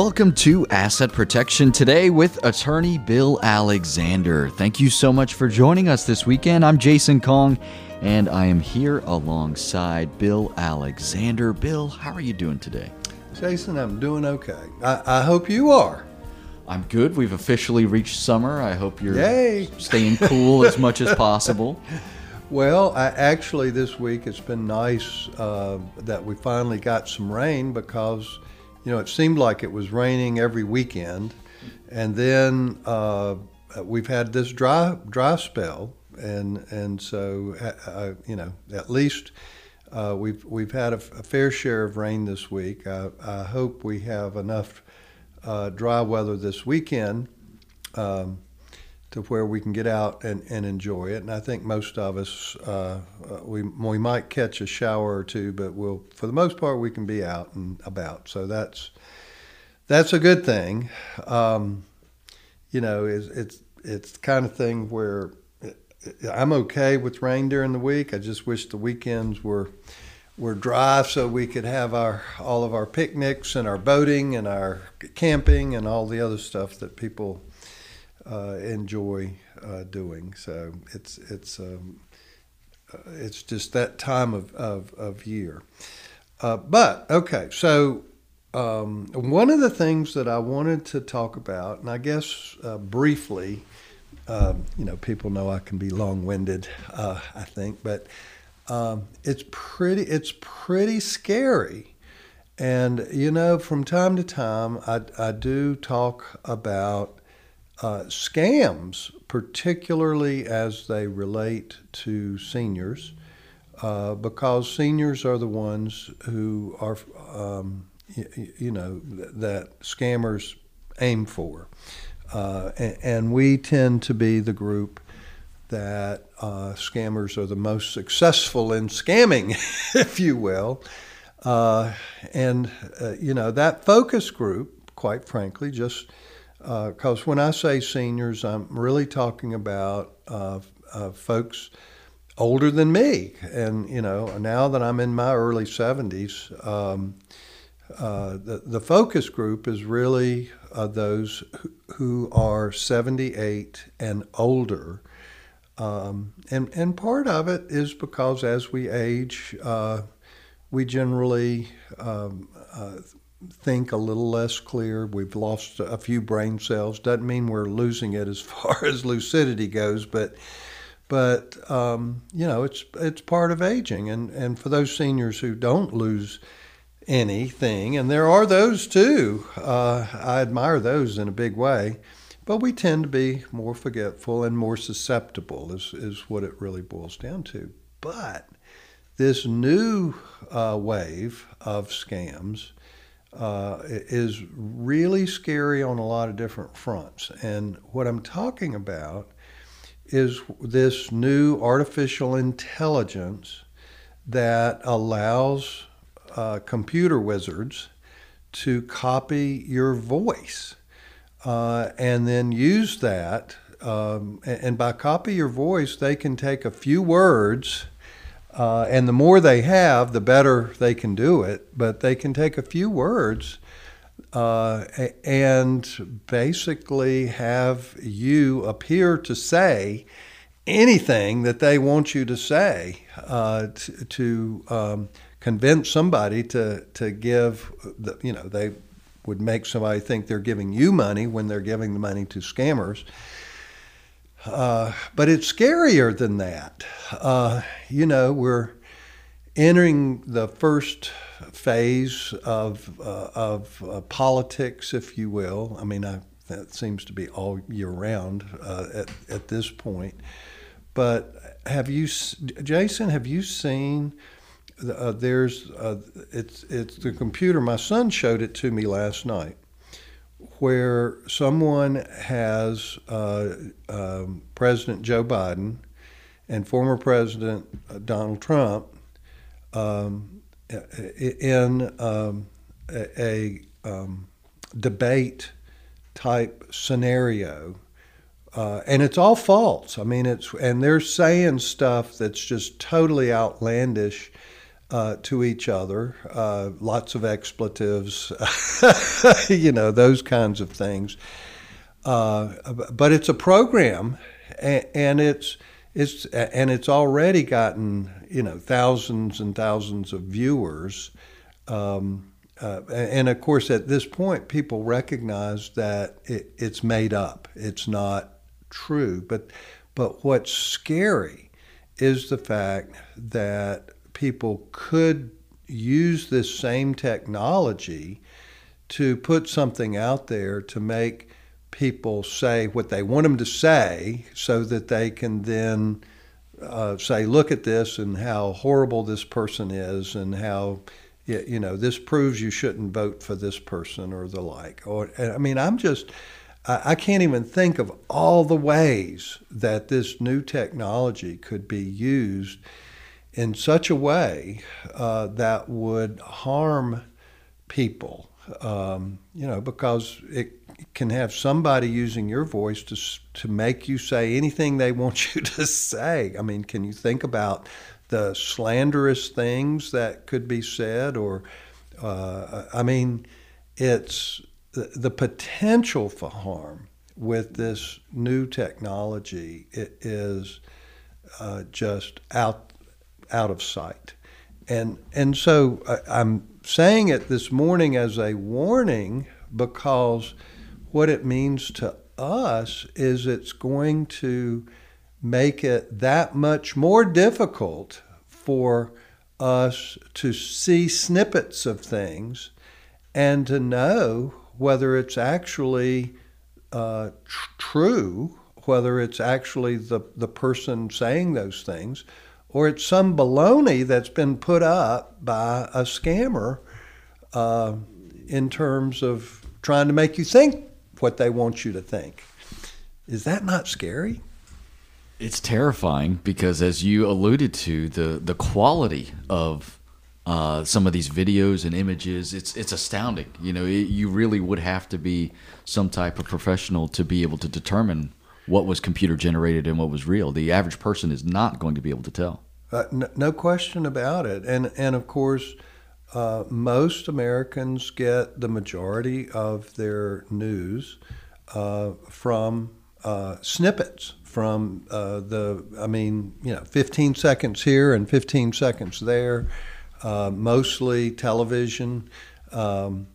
Welcome to Asset Protection today with attorney Bill Alexander. Thank you so much for joining us this weekend. I'm Jason Kong and I am here alongside Bill Alexander. Bill, how are you doing today? Jason, I'm doing okay. I, I hope you are. I'm good. We've officially reached summer. I hope you're Yay. staying cool as much as possible. Well, I, actually, this week it's been nice uh, that we finally got some rain because you know, it seemed like it was raining every weekend, and then uh, we've had this dry dry spell, and and so uh, uh you know, at least uh, we've we've had a, a, fair share of rain this week. I, I hope we have enough uh, dry weather this weekend. Um, to where we can get out and, and enjoy it. And I think most of us, uh, uh, we, we might catch a shower or two, but we'll, for the most part, we can be out and about. So that's, that's a good thing. Um, you know, it's, it's, it's the kind of thing where I'm okay with rain during the week. I just wish the weekends were, were dry so we could have our, all of our picnics and our boating and our camping and all the other stuff that people uh, enjoy uh, doing. So it's it's um, uh, it's just that time of of, of year. Uh, but okay, so um, one of the things that I wanted to talk about, and I guess uh, briefly, um, you know, people know I can be long-winded. I think, but um, it's pretty it's pretty scary. And you know, from time to time, I, I do talk about uh, scams, particularly as they relate to seniors, uh, because seniors are the ones who are, um, you, you, know, that scammers aim for. Uh, and, and, we tend to be the group that uh, scammers are the most successful in scamming, if you will. Uh, and, uh, you know, that focus group, quite frankly, just because uh, when I say seniors, I'm really talking about uh, uh, folks older than me. And, you know, now that I'm in my early 70s, um, uh, the, the focus group is really uh, those who are 78 and older. Um, and, and part of it is because as we age, uh, we generally um, think a little less clear. We've lost a few brain cells. Doesn't mean we're losing it as far as lucidity goes, but but um, you know it's it's part of aging. And and for those seniors who don't lose anything, and there are those too, uh, I admire those in a big way. But we tend to be more forgetful and more susceptible, is, is what it really boils down to. But this new uh, wave of scams uh, is really scary on a lot of different fronts. And what I'm talking about is this new artificial intelligence that allows uh, computer wizards to copy your voice uh, and then use that. Um, and by copy your voice, they can take a few words uh, and the more they have, the better they can do it. But they can take a few words uh, and basically have you appear to say anything that they want you to say uh, to, to um, convince somebody to, to give, the, you know, they would make somebody think they're giving you money when they're giving the money to scammers. Uh, but it's scarier than that. Uh, you know, we're entering the first phase of, uh, of uh, politics, if you will. I mean, I, that seems to be all year round uh, at, at this point. But have you, Jason, have you seen? Uh, there's it's it's the computer. My son showed it to me last night where someone has uh, um, President Joe Biden and former President uh, Donald Trump um, in um, a, a um, debate type scenario. Uh, and it's all false. I mean, it's and they're saying stuff that's just totally outlandish uh, to each other, uh, lots of expletives, you know, those kinds of things. Uh, but it's a program, and, and, it's it's and it's already gotten you know thousands and thousands of viewers. Um, uh, and of course, at this point, people recognize that it, it's made up. It's not true. But but what's scary is the fact that people could use this same technology to put something out there to make people say what they want them to say so that they can then uh, say, look at this and how horrible this person is and how, you know, this proves you shouldn't vote for this person or the like. Or, I mean, I'm just, I can't even think of all the ways that this new technology could be used in such a way uh, that would harm people. Um, you know, because it can have somebody using your voice to to make you say anything they want you to say. I mean, can you think about the slanderous things that could be said, or uh, I mean, it's the, the potential for harm with this new technology it is uh, just out out of sight. And, and so I, I'm saying it this morning as a warning because what it means to us is it's going to make it that much more difficult for us to see snippets of things and to know whether it's actually uh, tr- true, whether it's actually the, the person saying those things, or it's some baloney that's been put up by a scammer uh, in terms of trying to make you think what they want you to think. Is that not scary? It's terrifying because, as you alluded to, the the quality of uh, some of these videos and images it's it's astounding. You know, it, you really would have to be some type of professional to be able to determine what was computer generated and what was real. The average person is not going to be able to tell. Uh, no, no, question about it. And and of course, uh, most Americans get the majority of their news uh, from uh, snippets from uh, the. I mean, you know, 15 seconds here and 15 seconds there. Uh, mostly television. Um,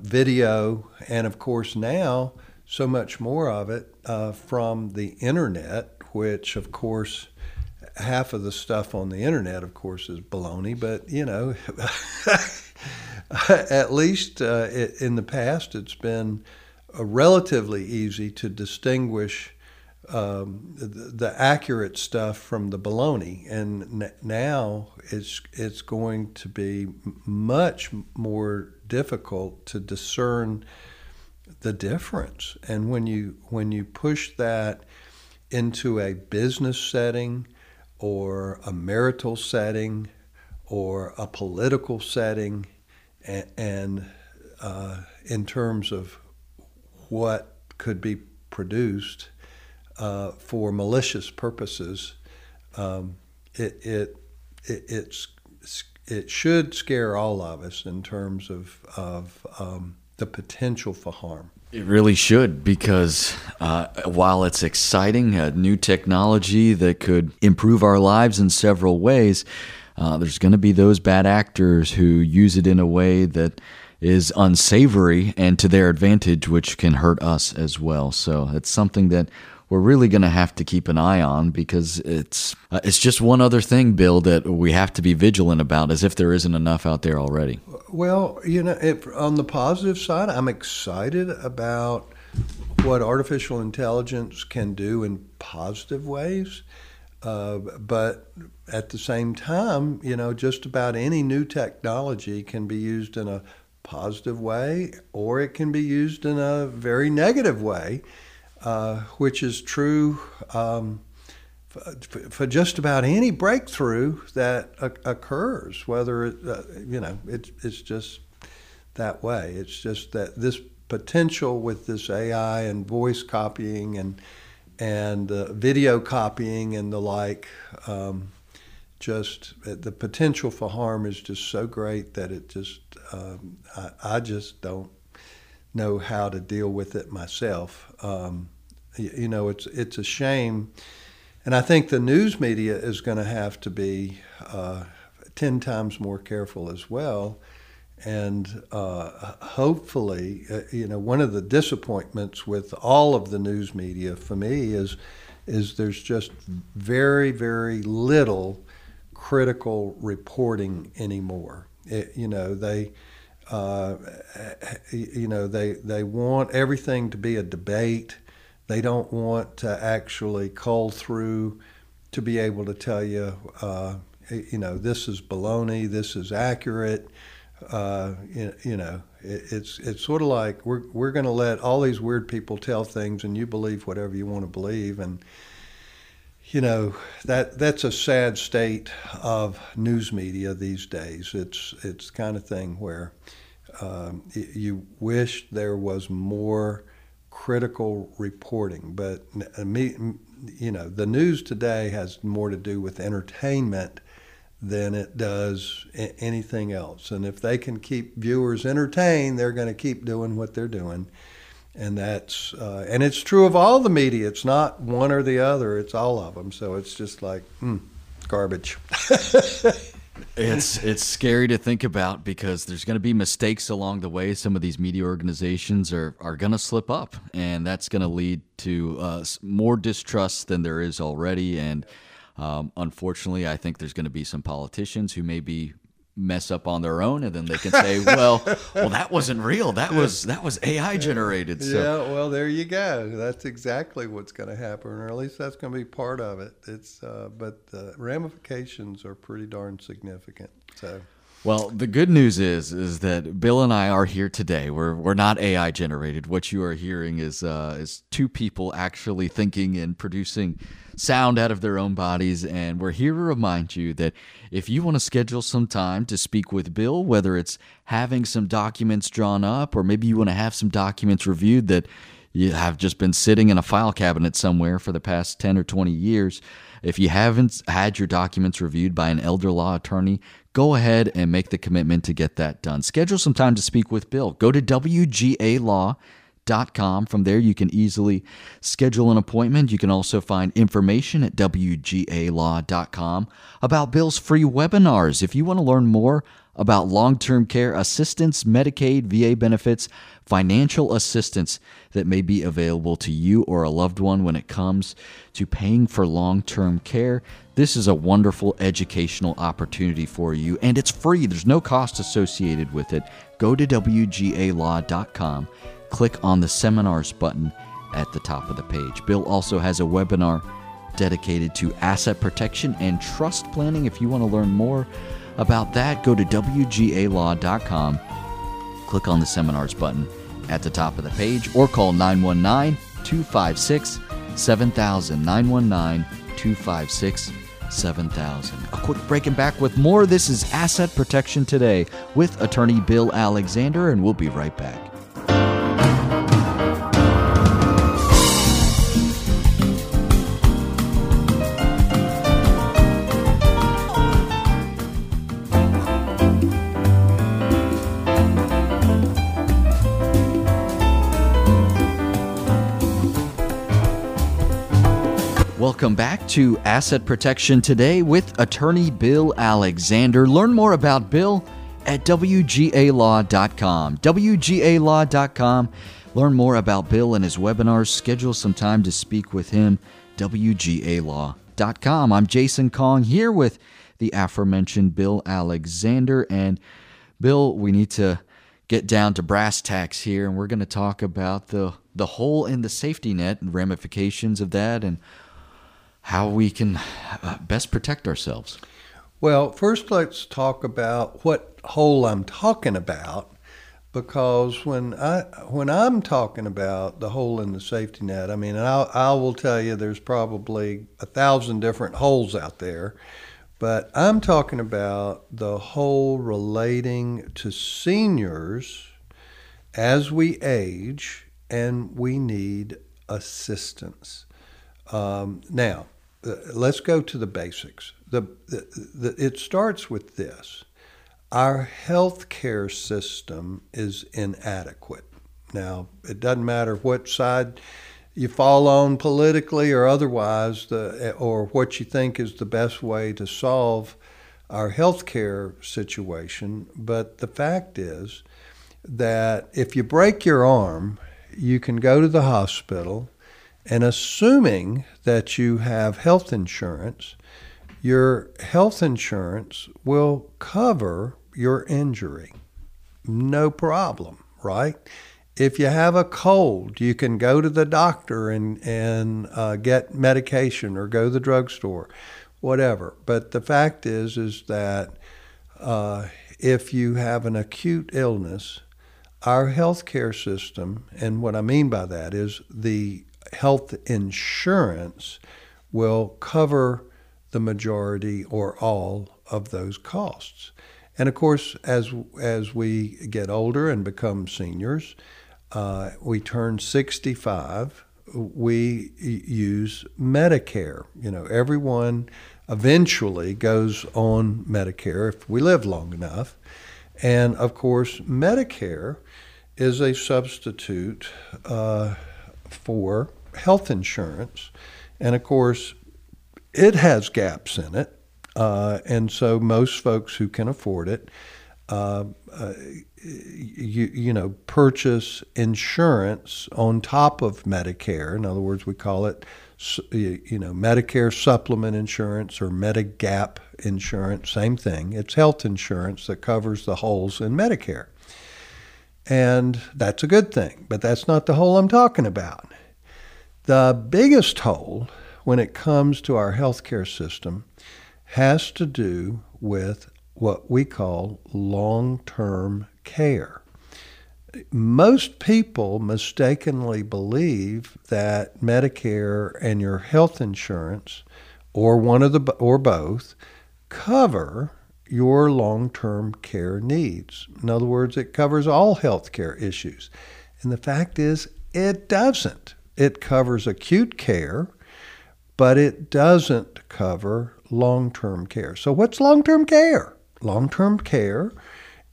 video, and of course now so much more of it uh, from the internet, which of course half of the stuff on the internet, of course, is baloney. But you know, at least uh, it, in the past, it's been uh, relatively easy to distinguish. Um, the, the, accurate stuff from the baloney, and n- now it's it's going to be much more difficult to discern the difference. And when you when you push that into a business setting or a marital setting or a political setting, and, and uh, in terms of what could be produced uh, for malicious purposes, um, it, it, it, it should scare all of us in terms of, of um, the potential for harm. It really should because uh, while it's exciting, a new technology that could improve our lives in several ways, uh, there's going to be those bad actors who use it in a way that is unsavory and to their advantage, which can hurt us as well. So it's something that we're really going to have to keep an eye on because it's uh, it's just one other thing, Bill, that we have to be vigilant about, as if there isn't enough out there already. Well, you know, on the positive side, I'm excited about what artificial intelligence can do in positive ways. Uh, but at the same time, you know, just about any new technology can be used in a positive way or it can be used in a very negative way. Uh, which is true um, for, for, just about any breakthrough that occurs. Whether it, uh, you know, it, it's just that way. It's just that this potential with this AI and voice copying and and uh, video copying and the like. Um, just the potential for harm is just so great that it just um, I, I, just don't know how to deal with it myself. Um, you, know, it's it's a shame, and I think the news media is going to have to be uh, ten times more careful as well. And uh, hopefully, uh, you know, one of the disappointments with all of the news media for me is is there's just very very little critical reporting anymore. It, you know, they, uh, you know, they they want everything to be a debate. They don't want to actually call through to be able to tell you, uh, you know, this is baloney, this is accurate. Uh, you, you, know, it, it's it's sort of like we're we're going to let all these weird people tell things, and you believe whatever you want to believe, and you know that that's a sad state of news media these days. It's it's the kind of thing where um, you wish there was more critical reporting, but you know, the news today has more to do with entertainment than it does anything else. And if they can keep viewers entertained, they're going to keep doing what they're doing and that's uh, and it's true of all the media. It's not one or the other. It's all of them. So it's just like mm, garbage. it's it's scary to think about because there's going to be mistakes along the way. Some of these media organizations are are going to slip up, and that's going to lead to uh, more distrust than there is already. And um, unfortunately, I think there's going to be some politicians who may be mess up on their own and then they can say well well that wasn't real. That was that was ai generated. So. yeah well there you go. That's exactly what's going to happen or at least that's going to be part of it. It's uh, but the ramifications are pretty darn significant so well, the good news is is that Bill and I are here today. We're we're not AI generated. What you are hearing is uh, is two people actually thinking and producing sound out of their own bodies. And we're here to remind you that if you want to schedule some time to speak with Bill, whether it's having some documents drawn up or maybe you want to have some documents reviewed that you have just been sitting in a file cabinet somewhere for the past 10 or 20 years. If you haven't had your documents reviewed by an elder law attorney, go ahead and make the commitment to get that done. Schedule some time to speak with Bill. Go to WGALaw.com. From there, you can easily schedule an appointment. You can also find information at WGALaw.com about Bill's free webinars. If you want to learn more about long term care assistance, Medicaid, VA benefits, financial assistance that may be available to you or a loved one when it comes to paying for long term care. This is a wonderful educational opportunity for you, and it's free. There's no cost associated with it. Go to WGALaw.com, click on the seminars button at the top of the page. Bill also has a webinar dedicated to asset protection and trust planning. If you want to learn more about that, go to WGALaw.com click on the seminars button at the top of the page or call 919 256 7000. 919 256 7000. A quick break and back with more. This is Asset Protection Today with attorney Bill Alexander, and we'll be right back. Welcome back to Asset Protection Today with attorney Bill Alexander. Learn more about Bill at WGALaw.com. WGALaw.com. Learn more about Bill and his webinars. Schedule some time to speak with him. WGALaw.com. I'm Jason Kong here with the aforementioned Bill Alexander. And Bill, we need to get down to brass tacks here, and we're going to talk about the the hole in the safety net and ramifications of that and how we can uh, best protect ourselves. Well, first let's talk about what hole I'm talking about because when I when I'm talking about the hole in the safety net, I mean, I, I will tell you there's probably a thousand different holes out there, but I'm talking about the hole relating to seniors as we age and we need assistance. Um, now, uh, let's go to the basics. The, the, the, it starts with this our health care system is inadequate. Now, it doesn't matter what side you fall on politically or otherwise, the, or what you think is the best way to solve our health care situation. But the fact is that if you break your arm, you can go to the hospital, and assuming that you have health insurance, your health insurance will cover your injury. No problem, right? If you have a cold, you can go to the doctor and, and uh, get medication or go to the drugstore, whatever. But the fact is, is that uh, if you have an acute illness, our healthcare system, and what I mean by that is the health insurance will cover the majority or all of those costs. And of course, as as we get older and become seniors, uh, we turn 65. We use Medicare. You know, everyone eventually goes on Medicare if we live long enough. And of course, Medicare is a substitute uh, for health insurance. And of course, it has gaps in it. Uh, and so most folks who can afford it, uh, uh, you, you know, purchase insurance on top of Medicare. In other words, we call it, you know, Medicare supplement insurance or Medigap insurance, same thing. It's health insurance that covers the holes in Medicare. And that's a good thing, but that's not the hole I'm talking about. The biggest hole when it comes to our healthcare system has to do with what we call long term care. Most people mistakenly believe that Medicare and your health insurance, or one of the or both, cover your long term care needs. In other words, it covers all health care issues. And the fact is, it doesn't. It covers acute care, but it doesn't cover long term care. So, what's long term care? Long term care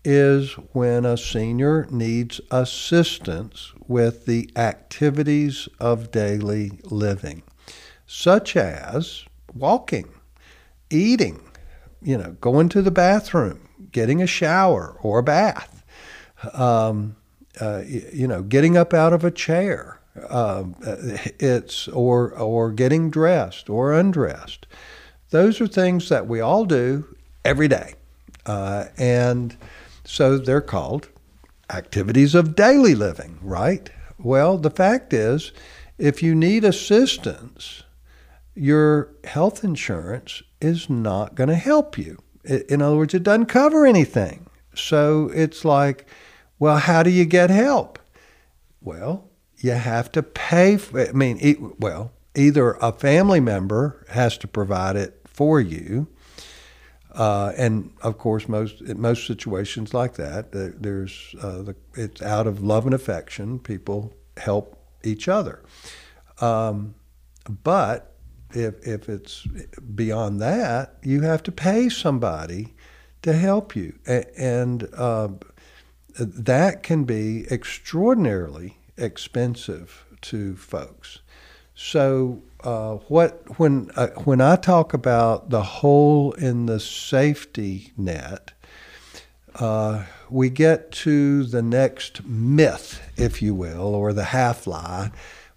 is when a senior needs assistance with the activities of daily living, such as walking, eating, you know, going to the bathroom, getting a shower or a bath, um, uh, you know, getting up out of a chair. Uh, it's or or getting dressed or undressed. Those are things that we all do every day. Uh, and so they're called activities of daily living, right? Well, the fact is, if you need assistance, your health insurance is not going to help you. In other words, it doesn't cover anything. So it's like, well, how do you get help? Well, you have to pay for I mean, well, either a family member has to provide it for you. Uh, and of course, most in most situations like that, there's uh, the, it's out of love and affection. People help each other. Um, but if if it's beyond that, you have to pay somebody to help you, and uh, that can be extraordinarily expensive to folks. So uh, what when uh, when I talk about the hole in the safety net, uh, we get to the next myth, if you will, or the half lie,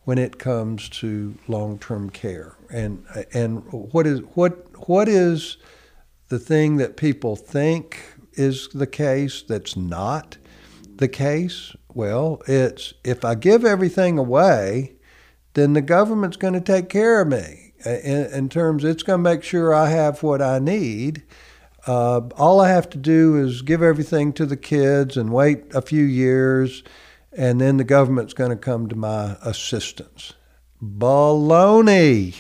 when it comes to long-term care. And and what is what what is the thing that people think is the case that's not the case? Well, it's if I give everything away then the government's going to take care of me in, in terms, it's going to make sure I have what I need. Uh, all I have to do is give everything to the kids and wait a few years, and then the government's going to come to my assistance. Baloney!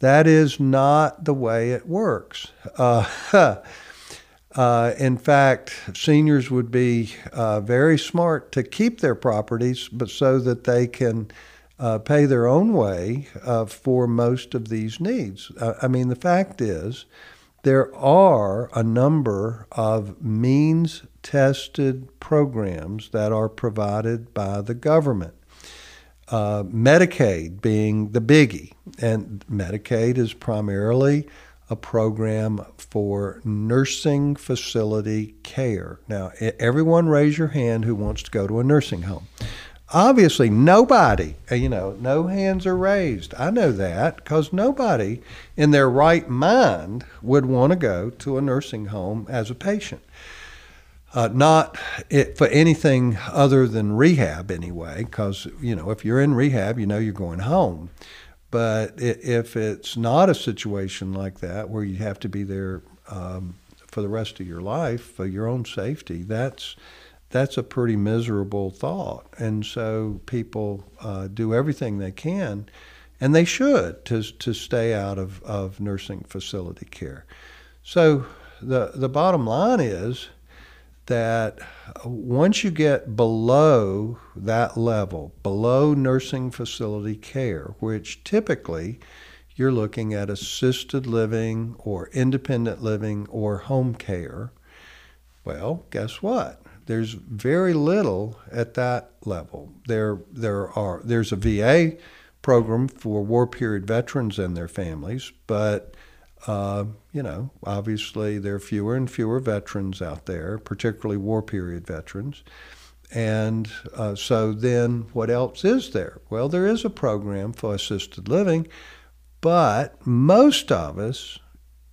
That is not the way it works. Uh, uh, in fact, seniors would be uh, very smart to keep their properties, but so that they can uh, pay their own way uh, for most of these needs. Uh, I mean, the fact is, there are a number of means tested programs that are provided by the government. Uh, Medicaid being the biggie, and Medicaid is primarily a program for nursing facility care. Now, everyone raise your hand who wants to go to a nursing home. Obviously, nobody, uh, you know, no hands are raised. I know that because nobody in their right mind would want to go to a nursing home as a patient. Uh, not it, for anything other than rehab, anyway, because, you know, if you're in rehab, you know you're going home. But if it's not a situation like that where you have to be there um, for the rest of your life for your own safety, that's that's a pretty miserable thought. And so people uh, do everything they can, and they should, to, to stay out of, of nursing facility care. So the, the bottom line is that once you get below that level, below nursing facility care, which typically you're looking at assisted living or independent living or home care, well, guess what? There's very little at that level. There, there are there's a VA program for war period veterans and their families, but uh, you know, obviously there are fewer and fewer veterans out there, particularly war period veterans. And uh, so then what else is there? Well, there is a program for assisted living, but most of us,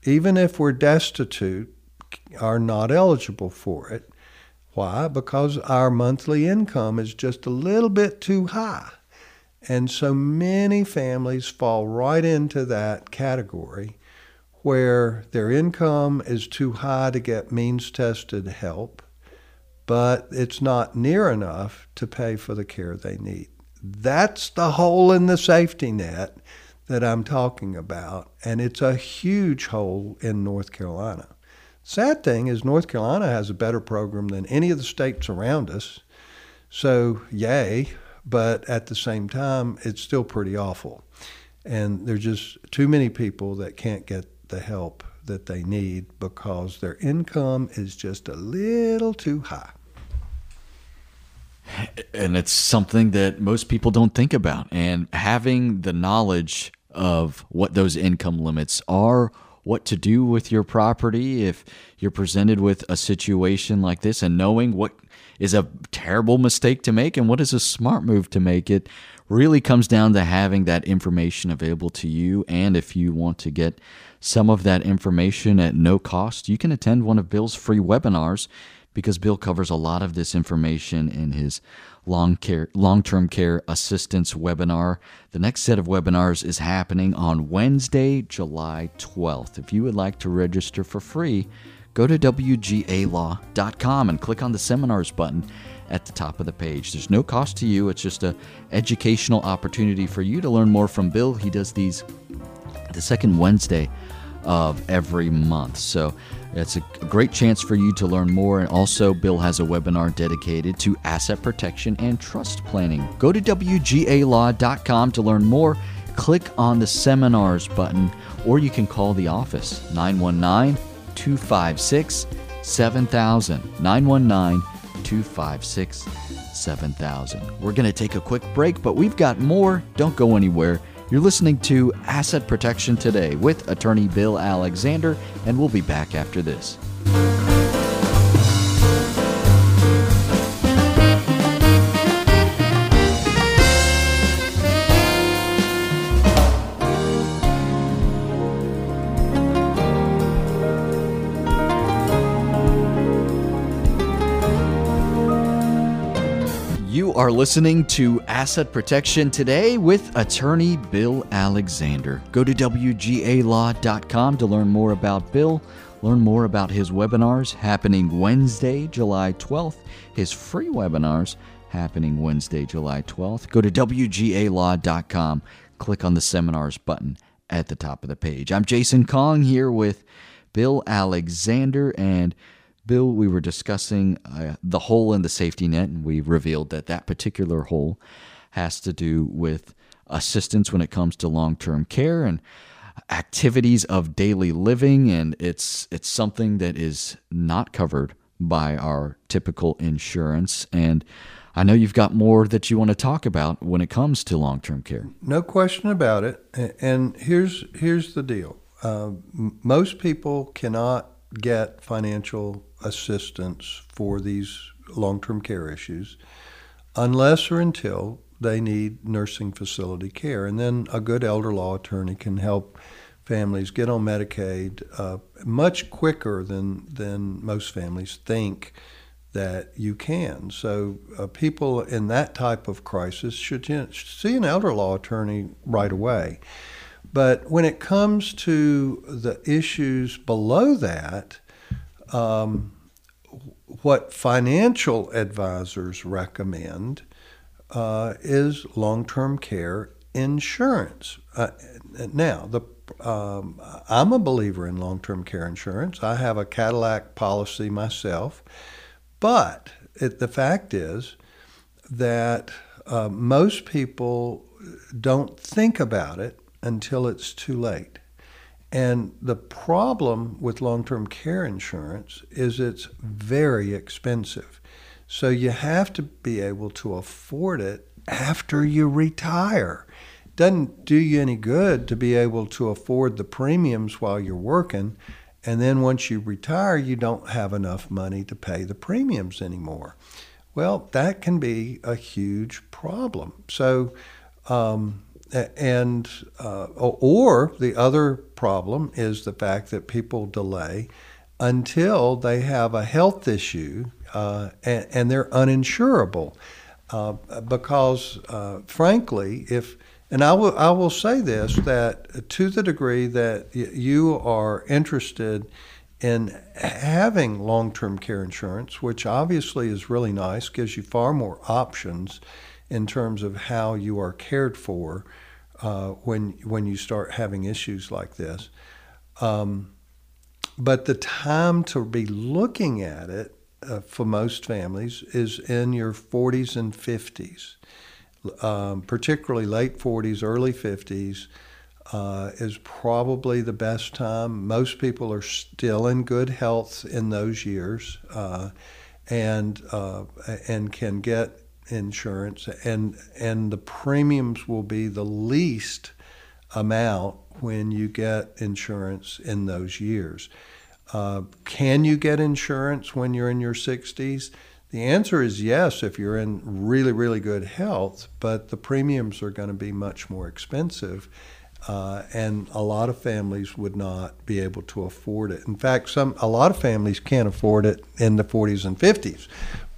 even if we're destitute, are not eligible for it. Why? Because our monthly income is just a little bit too high. And so many families fall right into that category where their income is too high to get means tested help, but it's not near enough to pay for the care they need. That's the hole in the safety net that I'm talking about, and it's a huge hole in North Carolina. Sad thing is, North Carolina has a better program than any of the states around us. So, yay, but at the same time, it's still pretty awful. And there's just too many people that can't get the help that they need because their income is just a little too high. And it's something that most people don't think about. And having the knowledge of what those income limits are what to do with your property if you're presented with a situation like this and knowing what is a terrible mistake to make and what is a smart move to make. It really comes down to having that information available to you. And if you want to get some of that information at no cost you can attend one of Bill's free webinars because Bill covers a lot of this information in his long care long-term care assistance webinar. The next set of webinars is happening on Wednesday, July 12th. If you would like to register for free, go to wgalaw.com and click on the seminars button at the top of the page. There's no cost to you. It's just a educational opportunity for you to learn more from Bill. He does these the second Wednesday of every month. So it's a great chance for you to learn more. And also, Bill has a webinar dedicated to asset protection and trust planning. Go to WGALaw.com to learn more. Click on the seminars button, or you can call the office 919 256 7000. 919 256 7000. We're going to take a quick break, but we've got more. Don't go anywhere. You're listening to Asset Protection Today with attorney Bill Alexander, and we'll be back after this. Are listening to Asset Protection Today with attorney Bill Alexander. Go to WGALaw.com to learn more about Bill, learn more about his webinars happening Wednesday, July 12th, his free webinars happening Wednesday, July 12th. Go to WGALaw.com, click on the seminars button at the top of the page. I'm Jason Kong here with Bill Alexander and Bill, we were discussing uh, the hole in the safety net, and we revealed that that particular hole has to do with assistance when it comes to long term care and activities of daily living, and it's it's something that is not covered by our typical insurance. And I know you've got more that you want to talk about when it comes to long term care. No question about it. And here's here's the deal: uh, most people cannot get financial assistance for these long term care issues unless or until they need nursing facility care. And then a good elder law attorney can help families get on Medicaid uh, much quicker than, than most families think that you can. So uh, people in that type of crisis should see an elder law attorney right away. But when it comes to the issues below that, um, what financial advisors recommend uh, is long term care insurance. Uh, now, the um, I'm a believer in long term care insurance. I have a Cadillac policy myself. But it, the fact is that uh, most people don't think about it until it's too late. And the problem with long term care insurance is it's very expensive. So you have to be able to afford it after you retire. It doesn't do you any good to be able to afford the premiums while you're working. And then once you retire, you don't have enough money to pay the premiums anymore. Well, that can be a huge problem. So, um, and uh, or the other problem is the fact that people delay until they have a health issue uh, and, and, they're uninsurable. Uh, because uh, frankly if and I will I will say this that to the degree that you are interested in having long-term care insurance which obviously is really nice gives you far more options in terms of how you are cared for uh, when when you start having issues like this. Um, but the time to be looking at it uh, for most families is in your 40s and 50s, um, particularly late 40s, early 50s. Uh, is probably the best time. Most people are still in good health in those years, uh, and uh, and can get insurance, and and the premiums will be the least amount when you get insurance in those years. Uh, can you get insurance when you're in your 60s? The answer is yes if you're in really, really good health, but the premiums are going to be much more expensive. Uh, and a lot of families would not be able to afford it. In fact, some a lot of families can't afford it in the 40s and 50s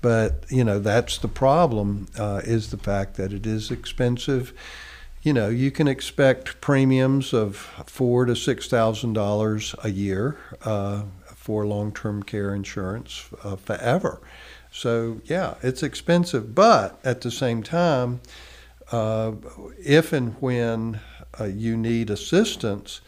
but you know that's the problem uh, is the fact that it is expensive. You know, you can expect premiums of four to six thousand dollars a year uh, for long-term care insurance uh, forever. So yeah, it's expensive, but at the same time, uh, if and when uh, you need assistance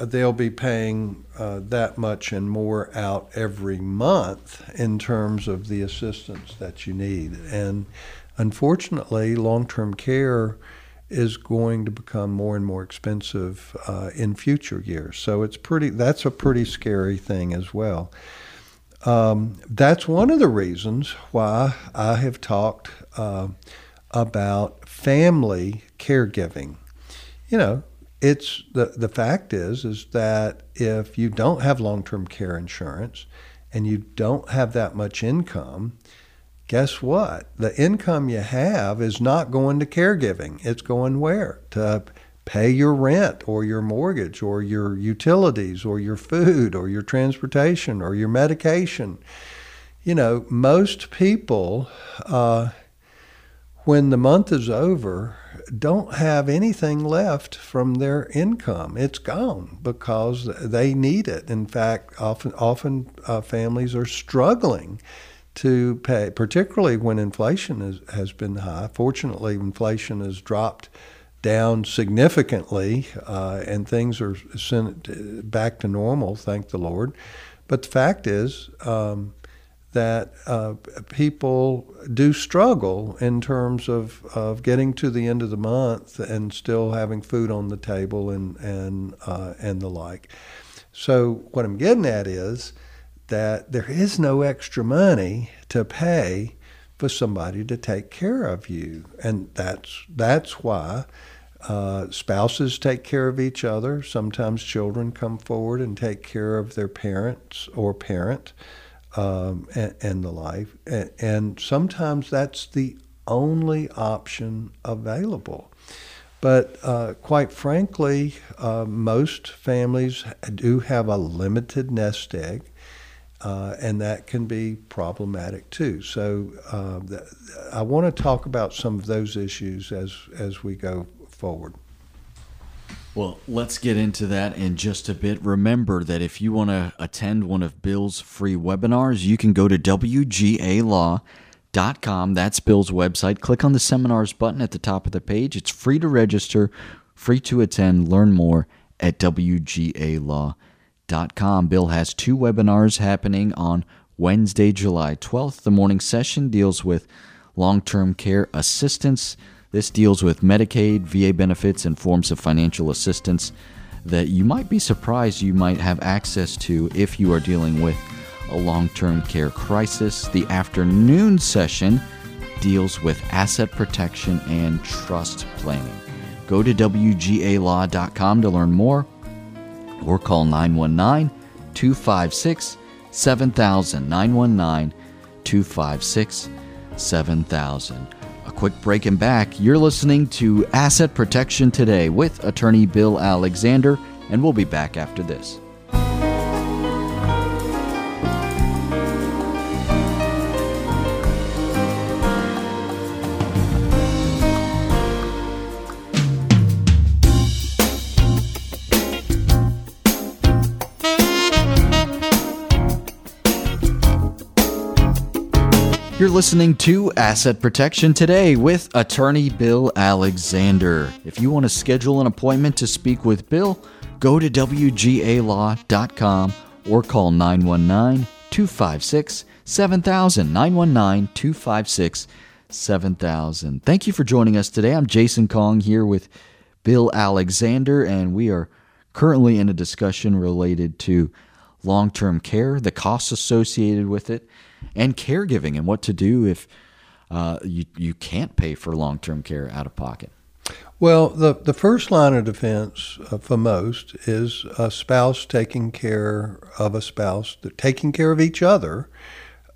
they'll be paying uh, that much and more out every month in terms of the assistance that you need. And unfortunately, long term care is going to become more and more expensive uh, in future years. So it's pretty. That's a pretty scary thing as well. Um, that's one of the reasons why I have talked uh, about family caregiving. You know, it's the the fact is is that if you don't have long-term care insurance and you don't have that much income, guess what? The income you have is not going to caregiving. It's going where? To pay your rent or your mortgage or your utilities or your food or your transportation or your medication. You know, most people, uh, when the month is over, don't have anything left from their income. It's gone because they need it. In fact, often often uh, families are struggling to pay, particularly when inflation is, has been high. Fortunately, inflation has dropped down significantly, uh, and things are sent back to normal. Thank the Lord. But the fact is. Um, that uh, people do struggle in terms of, of getting to the end of the month and still having food on the table and and uh, and the like. So what I'm getting at is that there is no extra money to pay for somebody to take care of you, and that's that's why. Uh, spouses take care of each other. Sometimes children come forward and take care of their parents or parent um, and, and, the like. And, and sometimes that's the only option available. But uh, quite frankly, uh, most families do have a limited nest egg, uh, and that can be problematic too. So uh, I want to talk about some of those issues as as we go forward. Well, let's get into that in just a bit. Remember that if you want to attend one of Bill's free webinars, you can go to WGALaw.com. That's Bill's website. Click on the seminars button at the top of the page. It's free to register, free to attend. Learn more at WGALaw.com. Bill has two webinars happening on Wednesday, July 12th. The morning session deals with long term care assistance this deals with Medicaid, VA benefits, and forms of financial assistance that you might be surprised you might have access to if you are dealing with a long term care crisis. The afternoon session deals with asset protection and trust planning. Go to WGALaw.com to learn more or call 919 256 7000. 919 256 7000. Quick break and back. You're listening to Asset Protection Today with attorney Bill Alexander, and we'll be back after this. You're listening to Asset Protection Today with attorney Bill Alexander. If you want to schedule an appointment to speak with Bill, go to WGALaw.com or call 919 256 7000. 919 256 7000. Thank you for joining us today. I'm Jason Kong here with Bill Alexander, and we are currently in a discussion related to long term care, the costs associated with it and caregiving and what to do if uh, you, you can't pay for long term care out of pocket? Well, the, the first line of defense uh, for most is a spouse taking care of a spouse, taking care of each other,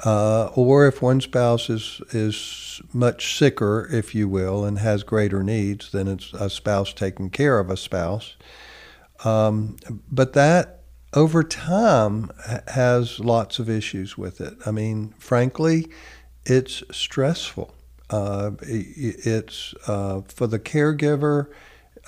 uh, or if one spouse is, is much sicker, if you will, and has greater needs, then it's a spouse taking care of a spouse. Um, but that over time has lots of issues with it. I mean, frankly, it's stressful. Uh, it's uh, for the caregiver.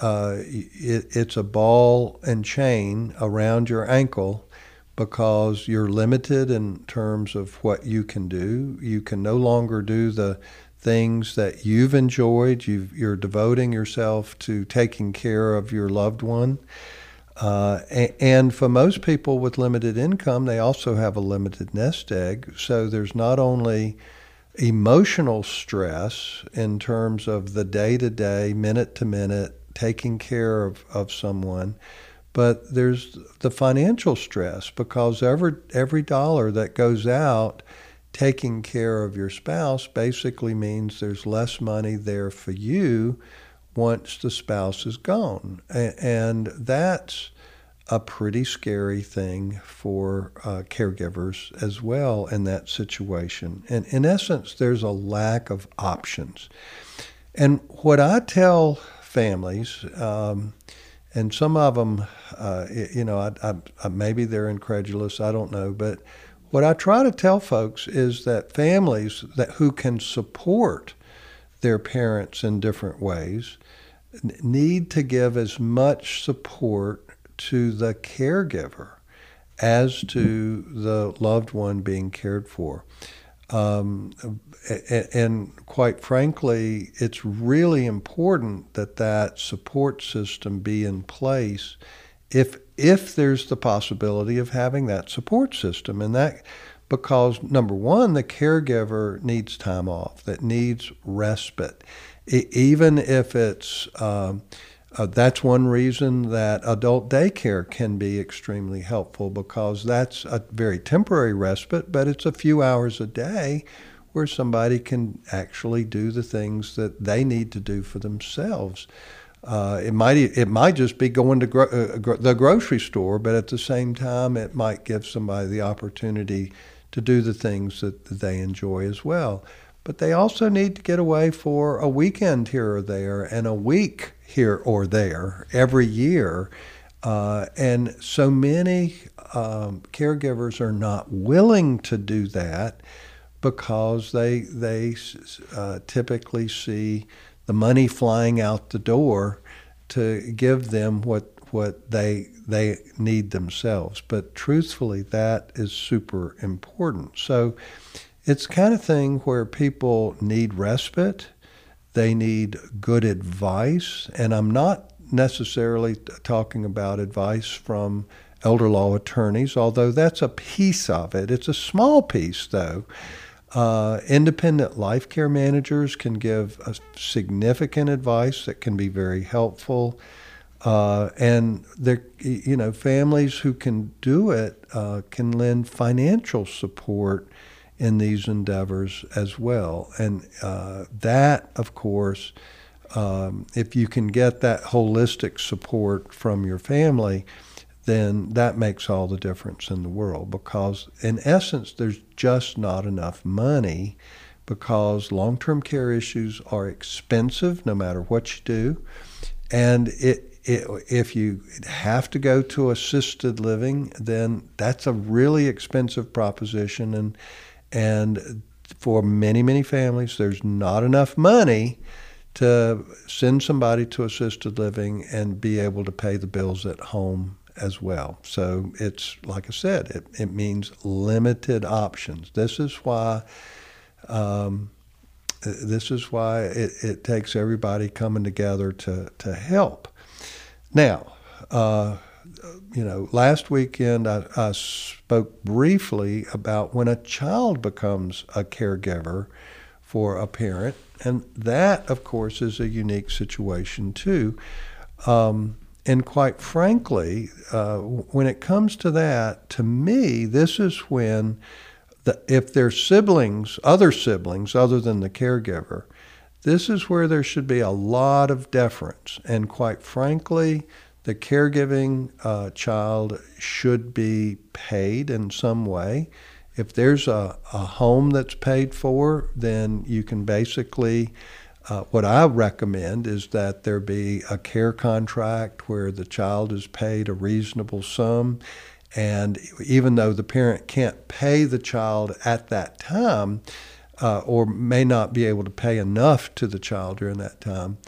Uh, it, it's a ball and chain around your ankle because you're limited in terms of what you can do. You can no longer do the things that you've enjoyed. you are devoting yourself to taking care of your loved one. Uh, and for most people with limited income, they also have a limited nest egg. So there's not only emotional stress in terms of the day to day, minute to minute, taking care of, of someone, but there's the financial stress because every, every dollar that goes out taking care of your spouse basically means there's less money there for you once the spouse is gone. And that's a pretty scary thing for uh, caregivers as well in that situation. And in essence, there's a lack of options. And what I tell families, um, and some of them, uh, you know, I, I, maybe they're incredulous, I don't know, but what I try to tell folks is that families that who can support their parents in different ways need to give as much support to the caregiver as to the loved one being cared for. Um, and quite frankly, it's really important that that support system be in place if if there's the possibility of having that support system, and that because number one, the caregiver needs time off, that needs respite, even if it's. Um, uh, that's one reason that adult daycare can be extremely helpful because that's a very temporary respite, but it's a few hours a day where somebody can actually do the things that they need to do for themselves. Uh, it might it might just be going to gro- uh, gro- the grocery store, but at the same time, it might give somebody the opportunity to do the things that, that they enjoy as well. But they also need to get away for a weekend here or there and a week here or there every year. Uh, and so many um, caregivers are not willing to do that because they they uh, typically see the money flying out the door to give them what what they they need themselves. But truthfully, that is super important. So it's kind of thing where people need respite, they need good advice, and I'm not necessarily talking about advice from elder law attorneys, although that's a piece of it. It's a small piece, though. Uh, independent life care managers can give significant advice that can be very helpful. Uh, and there, you know, families who can do it uh, can lend financial support in these endeavors as well. And uh, that, of course, um, if you can get that holistic support from your family, then that makes all the difference in the world because, in essence, there's just not enough money because long term care issues are expensive no matter what you do. And it, if you have to go to assisted living, then that's a really expensive proposition. And, and for many, many families, there's not enough money to send somebody to assisted living and be able to pay the bills at home as well. So it's like I said, it, it means limited options. This is why. Um, this is why it, it, takes everybody coming together to, to help. Now, uh, you know, last weekend I, I, spoke briefly about when a child becomes a caregiver for a parent, and that, of course, is a unique situation too. Um, and quite frankly, uh, when it comes to that, to me, this is when, the, if there's siblings, other siblings other than the caregiver, this is where there should be a lot of deference. And quite frankly, the caregiving uh, child should be paid in some way. If there's a, a home that's paid for, then you can basically uh, what I recommend is that there be a care contract where the child is paid a reasonable sum. And even though the parent can't pay the child at that time, uh, or may not be able to pay enough to the child during that time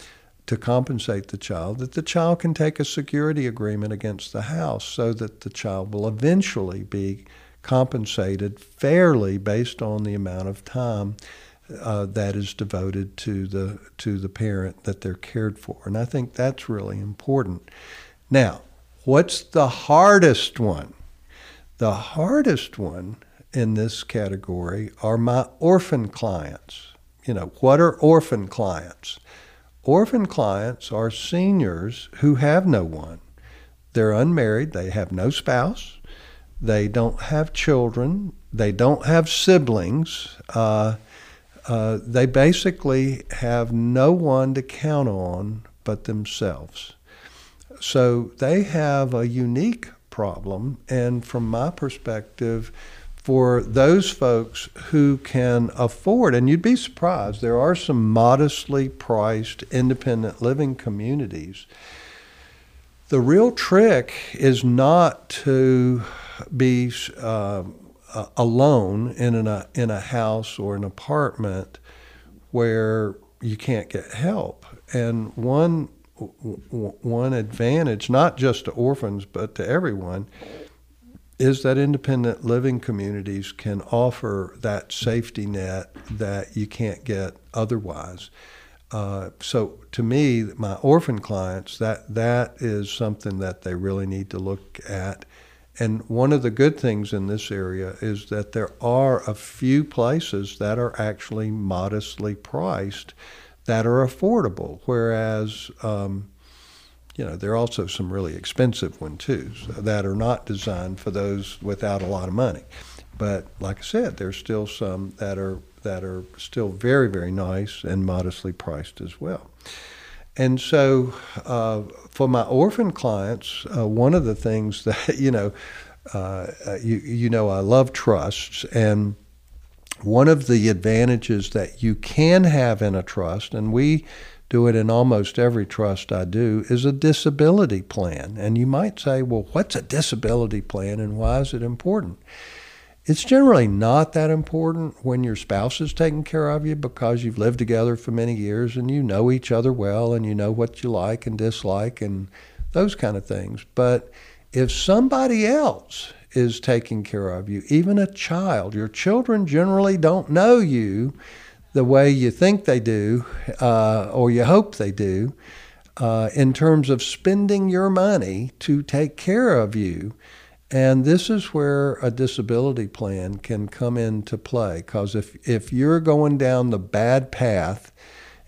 to compensate the child, that the child can take a security agreement against the house so that the child will eventually be compensated fairly based on the amount of time uh, that is devoted to the to the parent that they're cared for, and I think that's really important. Now, what's the hardest one? The hardest one in this category are my orphan clients. You know, what are orphan clients? Orphan clients are seniors who have no one. They're unmarried, they have no spouse, they don't have children, they don't have siblings. Uh, uh, they basically have no one to count on but themselves. So they have a unique problem, and from my perspective, for those folks who can afford, and you'd be surprised, there are some modestly priced independent living communities. The real trick is not to be uh, alone in a in a house or an apartment where you can't get help. And one one advantage, not just to orphans but to everyone, is that independent living communities can offer that safety net that you can't get otherwise. Uh, so to me, my orphan clients, that that is something that they really need to look at And one of the good things in this area is that there are a few places that are actually modestly priced that are affordable, whereas um, you know there are also some really expensive ones too so that are not designed for those without a lot of money. But like I said, there's still some that are that are still very very nice and modestly priced as well. And so, uh, for my orphan clients, uh, one of the things that you know, uh, you you know, I love trusts, and one of the advantages that you can have in a trust, and we do it in almost every trust I do, is a disability plan. And you might say, well, what's a disability plan, and why is it important? It's generally not that important when your spouse is taking care of you because you've lived together for many years and you know each other well and you know what you like and dislike and those kind of things. But if somebody else is taking care of you, even a child, your children generally don't know you the way you think they do uh, or you hope they do uh, in terms of spending your money to take care of you. And this is where a disability plan can come into play. Because if, if you're going down the bad path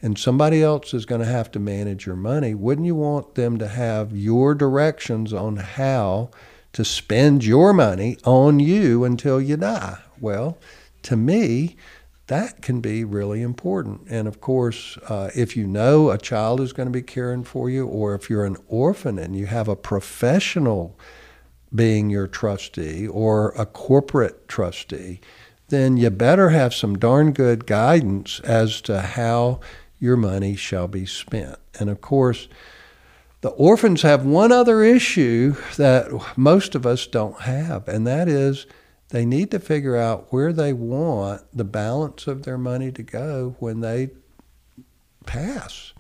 and somebody else is going to have to manage your money, wouldn't you want them to have your directions on how to spend your money on you until you die? Well, to me, that can be really important. And of course, uh, if you know a child is going to be caring for you, or if you're an orphan and you have a professional being your trustee or a corporate trustee, then you better have some darn good guidance as to how your money shall be spent. And of course, the orphans have one other issue that most of us don't have, and that is they need to figure out where they want the balance of their money to go when they pass.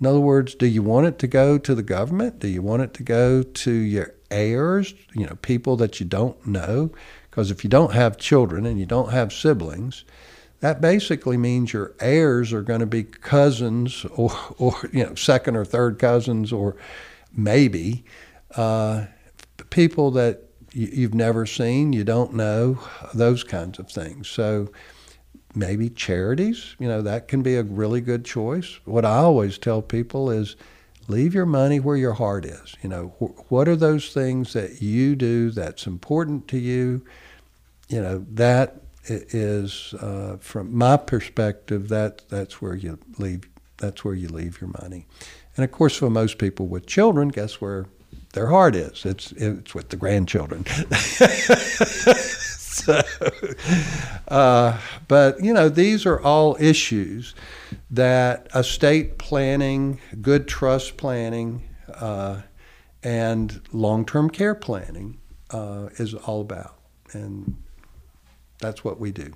In other words, do you want it to go to the government? Do you want it to go to your heirs, you know, people that you don't know. Because if you don't have children and you don't have siblings, that basically means your heirs are going to be cousins or, or you know, second or third cousins or maybe uh, people that you've never seen, you don't know, those kinds of things. So maybe charities, you know, that can be a really good choice. What I always tell people is leave your money where your heart is. You know, wh- what are those things that you do that's important to you? You know, that is uh, from my perspective that that's where you leave that's where you leave your money. And of course, for most people with children, guess where their heart is? It's it's with the grandchildren. so, uh, but you know, these are all issues that estate planning, good trust planning, uh, and long-term care planning uh, is all about, and that's what we do.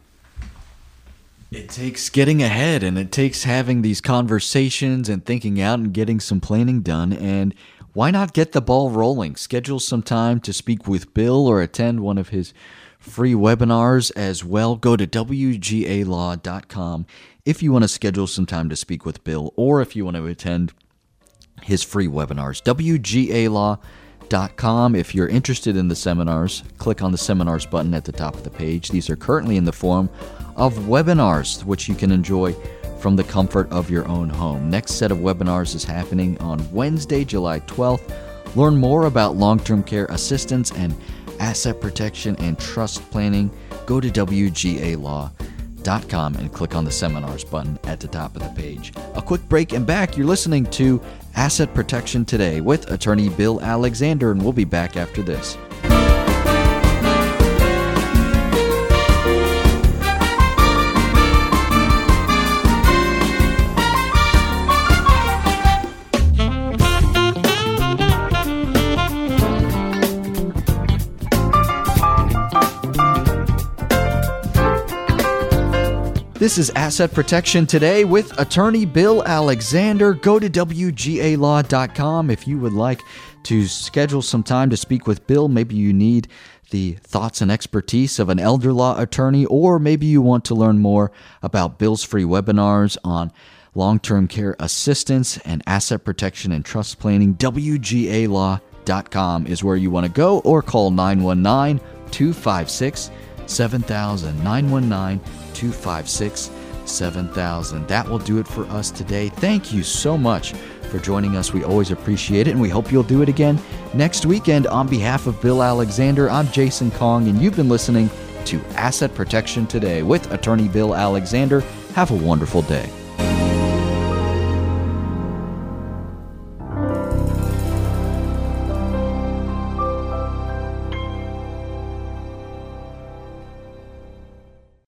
It takes getting ahead and it takes having these conversations and thinking out and getting some planning done. And why not get the ball rolling? Schedule some time to speak with Bill or attend one of his free webinars as well. Go to WGALaw.com if you want to schedule some time to speak with Bill or if you want to attend his free webinars. WGALaw.com. If you're interested in the seminars, click on the seminars button at the top of the page. These are currently in the form of webinars, which you can enjoy from the comfort of your own home. Next set of webinars is happening on Wednesday, July 12th. Learn more about long term care assistance and asset protection and trust planning. Go to WGALaw.com and click on the seminars button at the top of the page. A quick break and back. You're listening to Asset Protection Today with attorney Bill Alexander, and we'll be back after this. This is Asset Protection Today with attorney Bill Alexander. Go to WGALaw.com if you would like to schedule some time to speak with Bill. Maybe you need the thoughts and expertise of an elder law attorney, or maybe you want to learn more about Bill's free webinars on long term care assistance and asset protection and trust planning. WGALaw.com is where you want to go, or call 919 256 7000. 919 256 7000. That will do it for us today. Thank you so much for joining us. We always appreciate it, and we hope you'll do it again next weekend. On behalf of Bill Alexander, I'm Jason Kong, and you've been listening to Asset Protection Today with attorney Bill Alexander. Have a wonderful day.